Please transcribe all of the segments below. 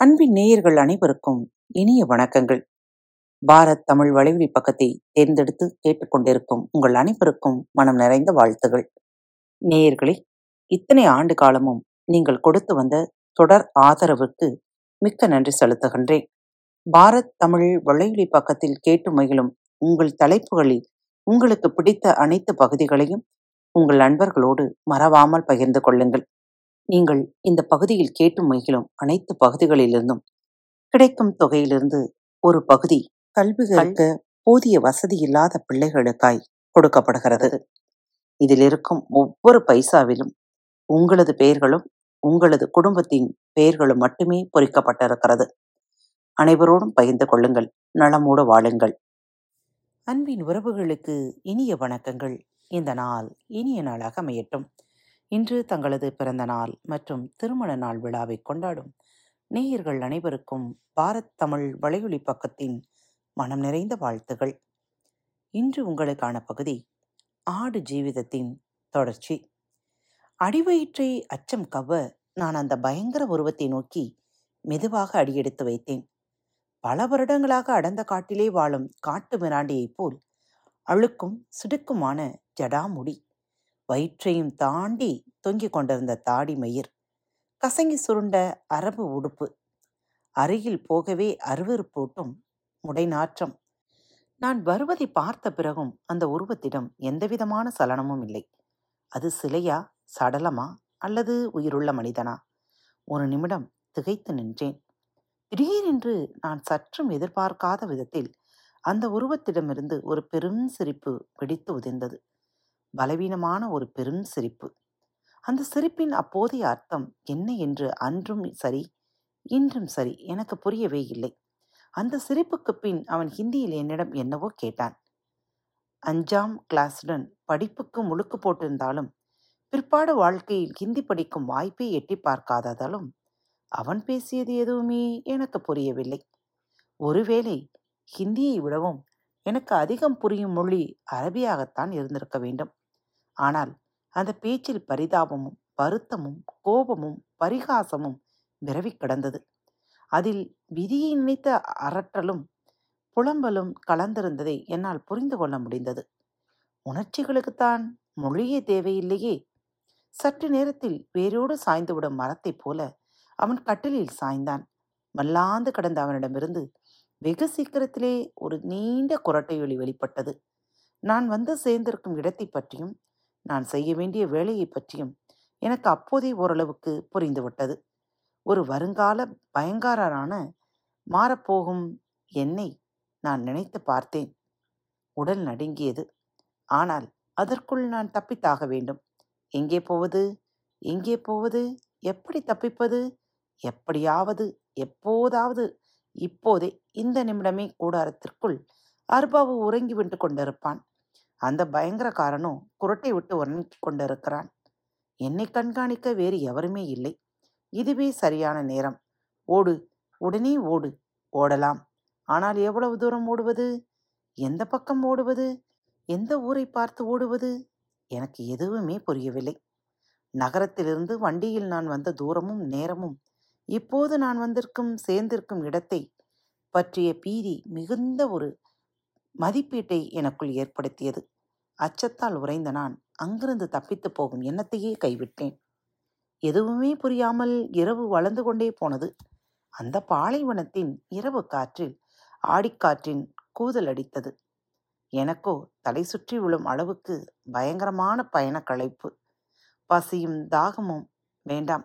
அன்பின் நேயர்கள் அனைவருக்கும் இனிய வணக்கங்கள். பாரத் தமிழ் வலைவழி பக்கத்தை தேர்ந்தெடுத்து கேட்டுக்கொண்டிருக்கும் உங்கள் அனைவருக்கும் மனம் நிறைந்த வாழ்த்துகள். நேயர்களே இத்தனை ஆண்டு காலமும் நீங்கள் கொடுத்து வந்த தொடர் ஆதரவுக்கு மிக்க நன்றி செலுத்துகின்றேன். பாரத் தமிழ் வலைவழி பக்கத்தில் கேட்டு மகிழும் உங்கள் தலைப்புகளில் உங்களுக்கு பிடித்த அனைத்து பகுதிகளையும் உங்கள் நண்பர்களோடு மறவாமல் பகிர்ந்து கொள்ளுங்கள். நீங்கள் இந்த பகுதியில் கேட்டு மகிழும் அனைத்து பகுதிகளிலிருந்தும் கிடைக்கும் தொகையிலிருந்து ஒரு பகுதி கல்வி கற்க போதிய வசதி இல்லாத பிள்ளைகளுக்காய் கொடுக்கப்படுகிறது. இதில் இருக்கும் ஒவ்வொரு பைசாவிலும் உங்களது பெயர்களும் உங்களது குடும்பத்தின் பெயர்களும் மட்டுமே பொறிக்கப்பட்டிருக்கிறது. அனைவரோடும் பகிர்ந்து கொள்ளுங்கள் நலமோடு வாழுங்கள். அன்பின் உறவுகளுக்கு இனிய வணக்கங்கள். இந்த நாள் இனிய நாளாக அமையட்டும். இன்று தங்களது பிறந்த நாள் மற்றும் திருமண நாள் விழாவை கொண்டாடும். நேயர்கள் அனைவருக்கும் பாரத் தமிழ் வலையொலி பக்கத்தின் மனம் நிறைந்த வாழ்த்துகள். இன்று உங்களுக்கான பகுதி ஆடு ஜீவிதத்தின் தொடர்ச்சி. அடிவயிற்றை அச்சம் கவ்வ நான் அந்த பயங்கர உருவத்தை நோக்கி மெதுவாக அடியெடுத்து வைத்தேன். பல வருடங்களாக அடர்ந்த காட்டிலே வாழும் காட்டு மிராண்டியைப் போல் அழுக்கும் சிடுக்குமான ஜடாமுடி வயிற்றையும் தாண்டி தொங்கிக் கொண்டிருந்த தாடி மயிர் கசங்கி சுருண்ட அரபு உடுப்பு அருகில் போகவே அருவறுப்பூட்டும் முடைநாற்றம். நான் வருவதை பார்த்த பிறகும் அந்த உருவத்திடம் எந்தவிதமான சலனமும் இல்லை. அது சிலையா சடலமா அல்லது உயிருள்ள மனிதனா? ஒரு நிமிடம் திகைத்து நின்றேன். திடீரென்று நான் சற்றும் எதிர்பார்க்காத விதத்தில் அந்த உருவத்திடமிருந்து ஒரு பெரும் சிரிப்பு வெடித்து உதிர்ந்தது. பலவீனமான ஒரு பெரும் சிரிப்பு. அந்த சிரிப்பின் அப்போதைய அர்த்தம் என்ன என்று அன்றும் சரி இன்றும் சரி எனக்கு புரியவே இல்லை. அந்த சிரிப்புக்கு பின் அவன் ஹிந்தியில் என்னிடம் என்னவோ கேட்டான். அஞ்சாம் கிளாஸுடன் படிப்புக்கு முழுக்கு போட்டிருந்தாலும் பிற்பாடு வாழ்க்கையில் ஹிந்தி படிக்கும் வாய்ப்பை எட்டி பார்க்காததாலும் அவன் பேசியது எதுவுமே எனக்கு புரியவில்லை. ஒருவேளை ஹிந்தியை விடவும் எனக்கு அதிகம் புரியும் மொழி அரபியாகத்தான் இருந்திருக்க வேண்டும். ஆனால் அந்த பேச்சில் பரிதாபமும் வருத்தமும் கோபமும் பரிகாசமும் விரவி கிடந்தது. அதில் விதியை நினைத்த அரற்றலும் புலம்பலும் கலந்திருந்ததை என்னால் புரிந்து கொள்ள முடிந்தது. உணர்ச்சிகளுக்குத்தான் மொழியே தேவையில்லையே. சற்று நேரத்தில் வேரோடு சாய்ந்துவிடும் மரத்தைப் போல அவன் கட்டிலில் சாய்ந்தான். மல்லாந்து கடந்த அவனிடமிருந்து வெகு சீக்கிரத்திலே ஒரு நீண்ட குரட்டையொலி வெளிப்பட்டது. நான் வந்து சேர்ந்திருக்கும் இடத்தை பற்றியும் நான் செய்ய வேண்டிய வேலையை பற்றியும் எனக்கு அப்போதே ஓரளவுக்கு புரிந்துவிட்டது. ஒரு வருங்கால பயங்காரரான மாறப்போகும் என்னை நான் நினைத்து பார்த்தேன். உடல் நடுங்கியது. ஆனால் அதற்குள் நான் தப்பித்தாக வேண்டும். எங்கே போவது? எங்கே போவது? எப்படி தப்பிப்பது? எப்படியாவது எப்போதாவது. இப்போதே இந்த நிமிடமே கூடாரத்திற்குள் அர்பாவு உறங்கி விட்டு கொண்டிருப்பான். அந்த பயங்கரக்காரனும் குரட்டை விட்டு உறங்கிக் கொண்டிருக்கிறான். என்னை கண்காணிக்க வேறு எவருமே இல்லை. இதுவே சரியான நேரம். ஓடு உடனே ஓடு. ஓடலாம். ஆனால் எவ்வளவு தூரம் ஓடுவது? எந்த பக்கம் ஓடுவது? எந்த ஊரை பார்த்து ஓடுவது? எனக்கு எதுவுமே புரியவில்லை. நகரத்திலிருந்து வண்டியில் நான் வந்த தூரமும் நேரமும் இப்போது நான் வந்திருக்கும் சேர்ந்திருக்கும் இடத்தை பற்றிய பீதி மிகுந்த ஒரு மதிப்பீட்டை எனக்குள் ஏற்படுத்தியது. அச்சத்தால் உறைந்த நான் அங்கிருந்து தப்பித்து போகும் எண்ணத்தையே கைவிட்டேன். எதுவுமே புரியாமல் இரவு வளர்ந்து கொண்டே போனது. அந்த பாலைவனத்தின் இரவு காற்றில் ஆடிக்காற்றின் கூதல் அடித்தது. எனக்கோ தலை சுற்றி விழும் அளவுக்கு பயங்கரமான பயண களைப்பு. பசியும் தாகமும் வேண்டாம்.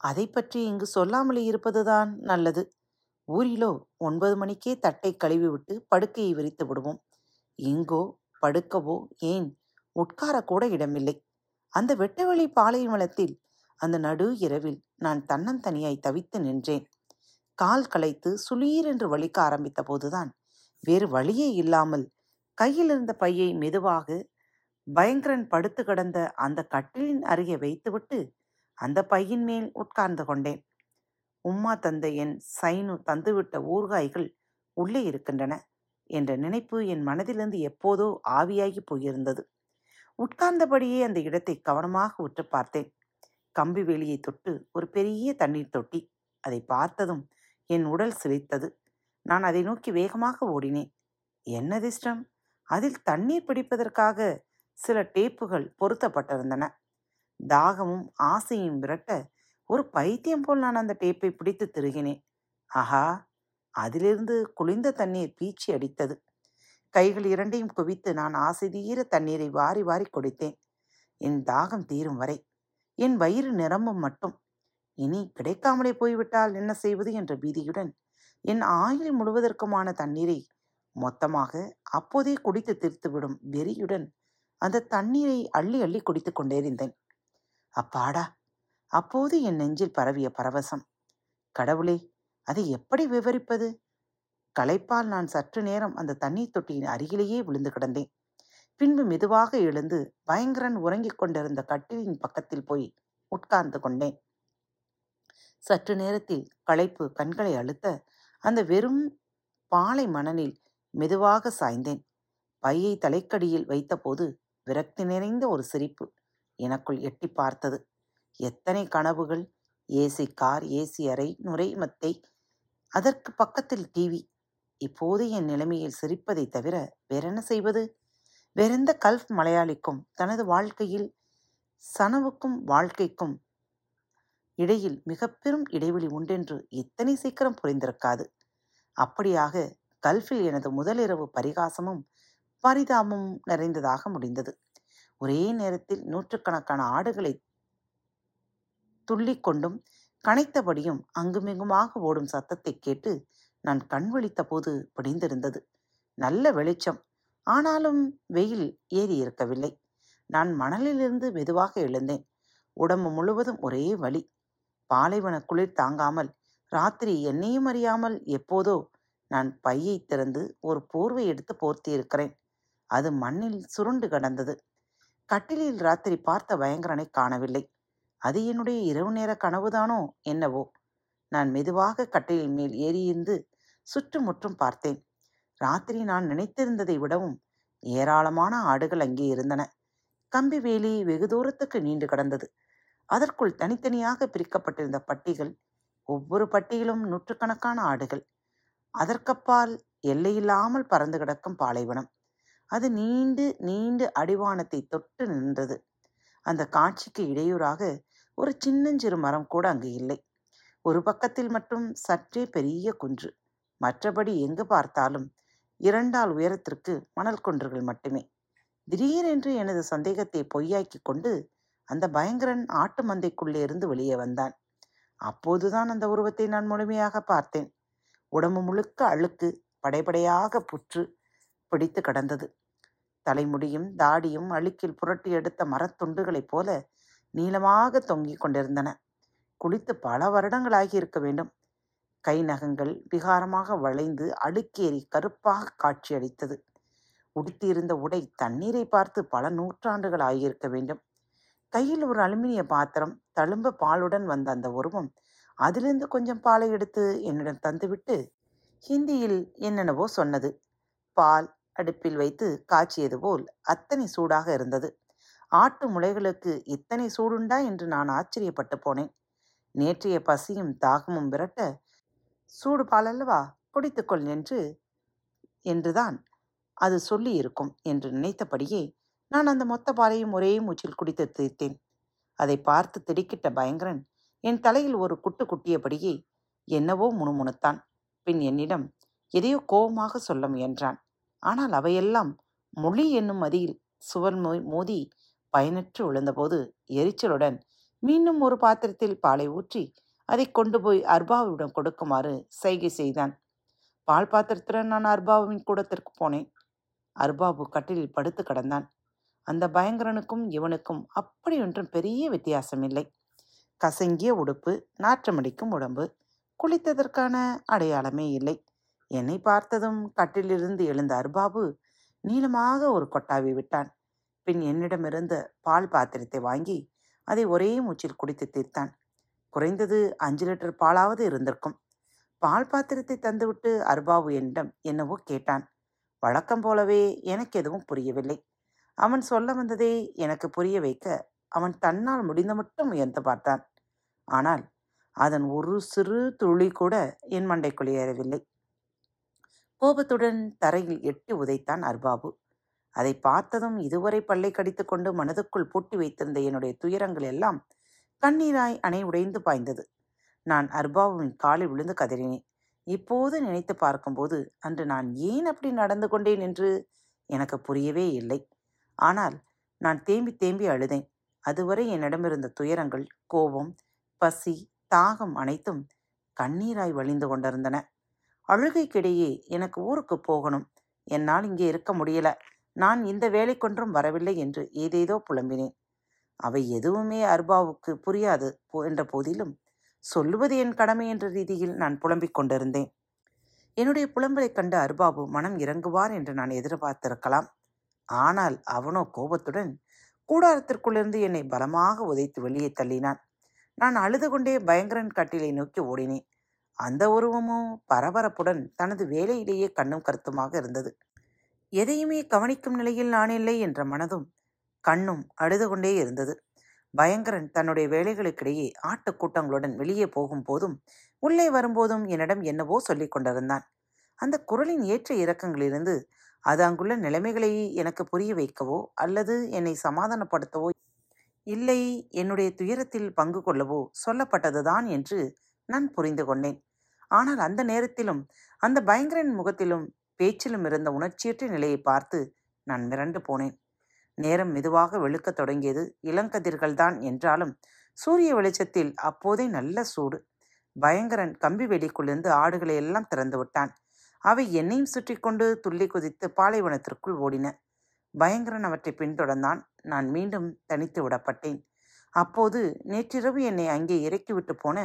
அதை பற்றி இங்கு சொல்லாமலே இருப்பதுதான் நல்லது. ஊரிலோ ஒன்பது மணிக்கே தட்டை கழுவிவிட்டு படுக்கையை விரித்து விடுவோம். எங்கோ படுக்கவோ ஏன்? உட்காரக்கூட இடமில்லை. அந்த வெட்டவெளி பாலைவனத்தில் அந்த நடு இரவில் நான் தன்னந்தனியாய் தவித்து நின்றேன். கால் களைத்து சுளீரென்று வலிக்க ஆரம்பித்த போதுதான் வேறு வழியே இல்லாமல் கையில் இருந்த பையை மெதுவாக பயங்கரன் படுத்து கிடந்த அந்த கட்டிலின் அருகே வைத்துவிட்டு அந்த பையின் மேல் உட்கார்ந்து கொண்டேன். உம்மா தந்தையின் சைனு தந்துவிட்ட ஊர்காய்கள் உள்ளே இருக்கின்றன என்ற நினைப்பு என் மனதிலிருந்து எப்போதோ ஆவியாகி போயிருந்தது. உட்கார்ந்தபடியே அந்த இடத்தை கவனமாக உற்று பார்த்தேன். கம்பி வேலியை தொட்டு ஒரு பெரிய தண்ணீர் தொட்டி. அதை பார்த்ததும் என் உடல் சிலித்தது நான் அதை நோக்கி வேகமாக ஓடினேன். என்ன அதிர்ஷ்டம் அதில் தண்ணீர் பிடிப்பதற்காக சில டேப்புகள் பொருத்தப்பட்டிருந்தன. தாகமும் ஆசையும் விரட்ட ஒரு பைத்தியம் போல் நான் அந்த டேப்பை பிடித்து திருகினேன். ஆஹா! அதிலிருந்து குளிர்ந்த தண்ணீர் பீச்சி அடித்தது. கைகள் இரண்டையும் குவித்து நான் ஆசை தீர தண்ணீரை வாரி வாரி குடித்தேன். என் தாகம் தீரும் வரை. என் வயிறு நிரம்பும் மட்டும். இனி கிடைக்காமலே போய்விட்டால் என்ன செய்வது என்ற பீதியுடன் என் ஆயுள் முழுவதற்குமான தண்ணீரை மொத்தமாக அப்போதே குடித்து தீர்த்துவிடும் வெறியுடன் அந்த தண்ணீரை அள்ளி அள்ளி குடித்துக் கொண்டேறிந்தேன் அப்பாடா! அப்போது என் நெஞ்சில் பரவிய பரவசம். கடவுளே அதை எப்படி விவரிப்பது? களைப்பால் நான் சற்று நேரம் அந்த தண்ணீர் தொட்டியின் அருகிலேயே விழுந்து கிடந்தேன். பின்பு மெதுவாக எழுந்து பயங்கரன் உறங்கிக் கொண்டிருந்த கட்டிலின் பக்கத்தில் போய் உட்கார்ந்து கொண்டேன். சற்று நேரத்தில் களைப்பு கண்களை அழுத்த அந்த வெறும் பாலை மணலில் மெதுவாக சாய்ந்தேன். பையை தலைக்கடியில் வைத்தபோது விரக்தி நிறைந்த ஒரு சிரிப்பு எனக்குள் எட்டி பார்த்தது. எத்தனை கனவுகள்? ஏசி கார் ஏசி அறை நுரைமத்தை அதற்கு பக்கத்தில் டிவி. இப்போது என் நிலைமையில் சிரிப்பதை தவிர வேறென்ன செய்வது? வேறெந்த கல்ஃப் மலையாளிக்கும் தனது வாழ்க்கையில் சனவுக்கும் வாழ்க்கைக்கும் இடையில் மிக பெரும் இடைவெளி உண்டென்று இத்தனை சீக்கிரம் புரிந்திருக்காது. அப்படியாக கல்ஃபில் எனது முதலிரவு பரிகாசமும் பரிதாபமும் நிறைந்ததாக முடிந்தது. ஒரே நேரத்தில் நூற்றுக்கணக்கான ஆடுகளை துள்ளிக் கொண்டும் கனைத்தபடியும் அங்குமிங்குமாக ஓடும் சத்தத்தை கேட்டு நான் கண் விழித்த போது பிடிந்திருந்தது. நல்ல வெளிச்சம். ஆனாலும் வெயில் ஏறி இருக்கவில்லை. நான் மணலிலிருந்து மெதுவாக எழுந்தேன். உடம்பு முழுவதும் ஒரே வலி. பாலைவன குளிர் தாங்காமல் ராத்திரி என்னையும் அறியாமல் எப்போதோ நான் பையை திறந்து ஒரு போர்வை எடுத்து போர்த்தியிருக்கிறேன். அது மண்ணில் சுருண்டு கிடந்தது. கட்டிலில் ராத்திரி பார்த்த பயங்கரனை காணவில்லை. அது என்னுடைய இரவு நேர கனவுதானோ என்னவோ. நான் மெதுவாக கட்டையின் மேல் ஏறியிருந்து சுற்றுமுற்றும் பார்த்தேன். ராத்திரி நான் நினைத்திருந்ததை விடவும் ஏராளமான ஆடுகள் அங்கே இருந்தன. கம்பி வேலி வெகு தூரத்துக்கு நீண்டு கிடந்தது. அதற்குள் தனித்தனியாக பிரிக்கப்பட்டிருந்த பட்டிகள் ஒவ்வொரு பட்டியிலும் நூற்றுக்கணக்கான ஆடுகள். அதற்கப்பால் எல்லையில்லாமல் பறந்து கிடக்கும் பாலைவனம். அது நீண்டு நீண்டு அடிவானத்தை தொட்டு நின்றது. அந்த காட்சிக்கு இடையூறாக ஒரு சின்னஞ்சிறு மரம் கூட அங்கு இல்லை. ஒரு பக்கத்தில் மட்டும் சற்றே பெரிய குன்று. மற்றபடி எங்கு பார்த்தாலும் இரண்டால் உயரத்திற்கு மணல் குன்றுகள் மட்டுமே. திடீரென்று எனது சந்தேகத்தை பொய்யாக்கிக் கொண்டு அந்த பயங்கரன் ஆட்டு மந்தைக்குள்ளே இருந்து வெளியே வந்தான். அப்போதுதான் அந்த உருவத்தை நான் முழுமையாக பார்த்தேன். உடம்பு முழுக்க அழுக்கு படைபடையாக புற்று பிடித்து கடந்தது. தலைமுடியும் தாடியும் அழுக்கில் புரட்டி எடுத்த மரத்துண்டுகளைப் போல நீளமாக தொங்கிக் கொண்டிருந்தன. குளித்து பல வருடங்களாகி இருக்க வேண்டும். கை நகங்கள் விகாரமாக வளைந்து அடுக்கேறி கருப்பாக காட்சியளித்தது. உடுத்தியிருந்த உடை தண்ணீரை பார்த்து பல நூற்றாண்டுகள் ஆகியிருக்க வேண்டும். கையில் ஒரு அலுமினிய பாத்திரம் தழும்ப பாலுடன் வந்த அந்த உருவம் அதிலிருந்து கொஞ்சம் பாலை எடுத்து என்னிடம் தந்துவிட்டு ஹிந்தியில் என்னென்னவோ சொன்னது. பால் அடுப்பில் வைத்து காய்ச்சியது போல் அத்தனை சூடாக இருந்தது. ஆட்டு முளைகளுக்கு இத்தனை சூடுண்டா என்று நான் ஆச்சரியப்பட்டு போனேன். நேற்றைய பசியும் தாகமும் விரட்ட சூடு பாலல்லவா குடித்துக்கொள் என்று என்றுதான் அது சொல்லி இருக்கும் என்று நினைத்தபடியே நான் அந்த மொத்த பாலையும் ஒரே மூச்சில் குடித்து தீர்த்தேன். அதை பார்த்து திடுக்கிட்ட பயங்கரன் என் தலையில் ஒரு குட்டு குட்டியபடியே என்னவோ முணுமுணுத்தான். பின் என்னிடம் எதையோ கோபமாக சொல்ல முயன்றான். ஆனால் அவையெல்லாம் மொழி என்னும் மதியில் சுவர் மோ- மோதி பயனற்று விழுந்தபோது எரிச்சலுடன் மீண்டும் ஒரு பாத்திரத்தில் பாலை ஊற்றி அதை கொண்டு போய் அர்பாவிடம் கொடுக்குமாறு சைகை செய்தான். பால் பாத்திரத்துடன் நான் அர்பாவின் கூடத்திற்கு போனேன். அர்பாபு கட்டிலில் படுத்து கிடந்தான். அந்த பயங்கரனுக்கும் இவனுக்கும் அப்படி ஒன்றும் பெரிய வித்தியாசம் இல்லை கசங்கிய உடுப்பு நாற்றமடிக்கும் உடம்பு குளித்ததற்கான அடையாளமே இல்லை. என்னை பார்த்ததும் கட்டிலிருந்து எழுந்த அர்பாபு நீளமாக ஒரு கொட்டாவி விட்டான். பின் என்னிடமிருந்து பால் பாத்திரத்தை வாங்கி அதை ஒரே மூச்சில் குடித்து தீர்த்தான். குறைந்தது அஞ்சு லிட்டர் பாலாவது இருந்திருக்கும். பால் பாத்திரத்தை தந்துவிட்டு அர்பாபு என்னிடம் என்னவோ கேட்டான். வழக்கம் போலவே எனக்கு எதுவும் புரியவில்லை. அவன் சொல்ல வந்ததை எனக்கு புரிய வைக்க அவன் தன்னால் முடிந்த மட்டும் முயன்று பார்த்தான். ஆனால் அதன் ஒரு சிறு துளி கூட என் மண்டைக்குள் ஏறவில்லை. கோபத்துடன் தரையில் எட்டி உதைத்தான் அர்பாபு அதை பார்த்ததும் இதுவரை பல்லை கடித்து கொண்டு மனதுக்குள் பூட்டி வைத்திருந்த என்னுடைய துயரங்கள் எல்லாம் கண்ணீராய் அணை உடைந்து பாய்ந்தது. நான் அர்பாவுவின் காலில் விழுந்து கதறினேன். இப்போது நினைத்து பார்க்கும்போது அன்று நான் ஏன் அப்படி நடந்து கொண்டேன் என்று எனக்கு புரியவே இல்லை. ஆனால் நான் தேம்பி தேம்பி அழுதேன். அதுவரை என்னிடமிருந்த துயரங்கள் கோபம் பசி தாகம் அனைத்தும் கண்ணீராய் வழிந்து கொண்டிருந்தன. அழுகைக்கிடையே எனக்கு ஊருக்கு போகணும். என்னால் இங்கே இருக்க முடியல. நான் இந்த வேலைக்கொன்றும் வரவில்லை என்று ஏதேதோ புலம்பினேன். அவை எதுவுமே அர்பாவுக்கு புரியாது போ- என்ற போதிலும் சொல்லுவது என் கடமை என்ற ரீதியில் நான் புலம்பிக் கொண்டிருந்தேன். என்னுடைய புலம்பலைக் கண்டு அர்பாபு மனம் இறங்குவார் என்று நான் எதிர்பார்த்திருக்கலாம். ஆனால் அவனோ கோபத்துடன் கூடாரத்திற்குள்ளிருந்து என்னை பலமாக உதைத்து வெளியே தள்ளினான். நான் அழுது கொண்டே பயங்கரன் கட்டிலை நோக்கி ஓடினேன். அந்த உருவமோ பரபரப்புடன் தனது வேலையிலேயே கண்ணும் கருத்துமாக இருந்தது. எதையுமே கவனிக்கும் நிலையில் நான் இல்லை என்ற மனதும் கண்ணும் அழுது கொண்டே இருந்தது. பயங்கரன் தன்னுடைய வேலைகளுக்கிடையே ஆட்டுக்கூட்டங்களுடன் வெளியே போகும் போதும் உள்ளே வரும்போதும் என்னிடம் என்னவோ சொல்லிக் கொண்டிருந்தான். அந்த குரலின் ஏற்ற இறக்கங்களிலிருந்து அது அங்குள்ள நிலைமைகளை எனக்கு புரிய வைக்கவோ அல்லது என்னை சமாதானப்படுத்தவோ இல்லை என்னுடைய துயரத்தில் பங்கு கொள்ளவோ சொல்லப்பட்டதுதான் என்று நான் புரிந்து கொண்டேன். ஆனால் அந்த நேரத்திலும் அந்த பயங்கரன் முகத்திலும் பேச்சிலும் இருந்த உணர்ச்சியற்ற நிலையை பார்த்து நான் மிரண்டு போனேன். நேரம் மெதுவாக வெளுக்கத் தொடங்கியது. இளங்கதிர்கள்தான் என்றாலும் சூரிய வெளிச்சத்தில் அப்போதே நல்ல சூடு. பயங்கரன் கம்பி வெளிக்குள்ளிருந்து ஆடுகளை எல்லாம் திறந்து விட்டான். அவை என்னையும் சுற்றி கொண்டு துள்ளி குதித்து பாலைவனத்திற்குள் ஓடின. பயங்கரன் அவற்றை பின்தொடர்ந்தான். நான் மீண்டும் தனித்து விடப்பட்டேன். அப்போது நேற்றிரவு என்னை அங்கே இறக்கிவிட்டு போன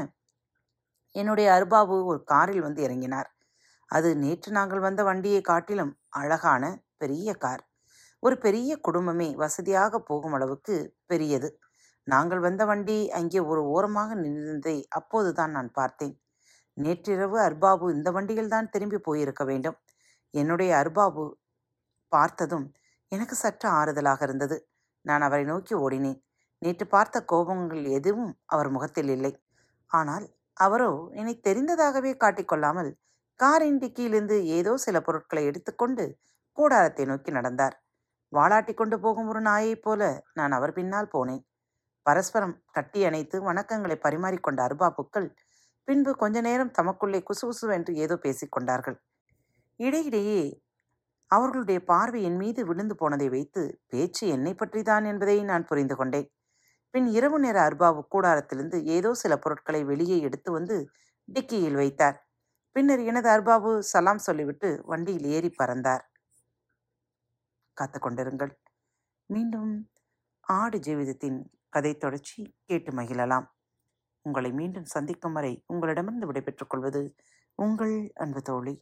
என்னுடைய அருபாபு ஒரு காரில் வந்து இறங்கினார். அது நேற்று நாங்கள் வந்த வண்டியை காட்டிலும் அழகான பெரிய கார். ஒரு பெரிய குடும்பமே வசதியாக போகும் அளவுக்கு பெரியது. நாங்கள் வந்த வண்டி அங்கே ஒரு ஓரமாக நின்றதை அப்போதுதான் நான் பார்த்தேன். நேற்றிரவு அர்பாபு இந்த வண்டியில்தான் திரும்பி போயிருக்க வேண்டும். என்னுடைய அர்பாபு பார்த்ததும் எனக்கு சற்று ஆறுதலாக இருந்தது. நான் அவரை நோக்கி ஓடினேன். நேற்று பார்த்த கோபங்கள் எதுவும் அவர் முகத்தில் இல்லை. ஆனால் அவரோ என்னை தெரிந்ததாகவே காட்டிக்கொள்ளாமல் காரின் டிக்கியிலிருந்து ஏதோ சில பொருட்களை எடுத்துக்கொண்டு கூடாரத்தை நோக்கி நடந்தார். வாளாட்டி கொண்டு போகும் ஒரு நாயைப் போல நான் அவர் பின்னால் போனேன். பரஸ்பரம் கட்டி அணைத்து வணக்கங்களை பரிமாறிக்கொண்ட அருபாப்புக்கள் பின்பு கொஞ்ச நேரம் தமக்குள்ளே குசுகுசுவென்று ஏதோ பேசிக்கொண்டார்கள் இடையிடையே அவர்களுடைய பார்வை என் மீது விழுந்து போனதை வைத்து பேச்சு என்னை பற்றிதான் என்பதை நான் புரிந்து கொண்டேன். பின் இரவு நேர அர்பாவு கூடாரத்திலிருந்து ஏதோ சில பொருட்களை வெளியே எடுத்து வந்து டிக்கியில் வைத்தார். பின்னர் எனது அர்பாபு சலாம் சொல்லிவிட்டு வண்டியில் ஏறி பறந்தார். காத்து கொண்டிருங்கள் மீண்டும் ஆடு ஜீவிதத்தின் கதை தொடர்ச்சி கேட்டு மகிழலாம். உங்களை மீண்டும் சந்திக்கும் வரை உங்களிடமிருந்து விடைபெற்றுக் கொள்வது உங்கள் அன்பு தோழி.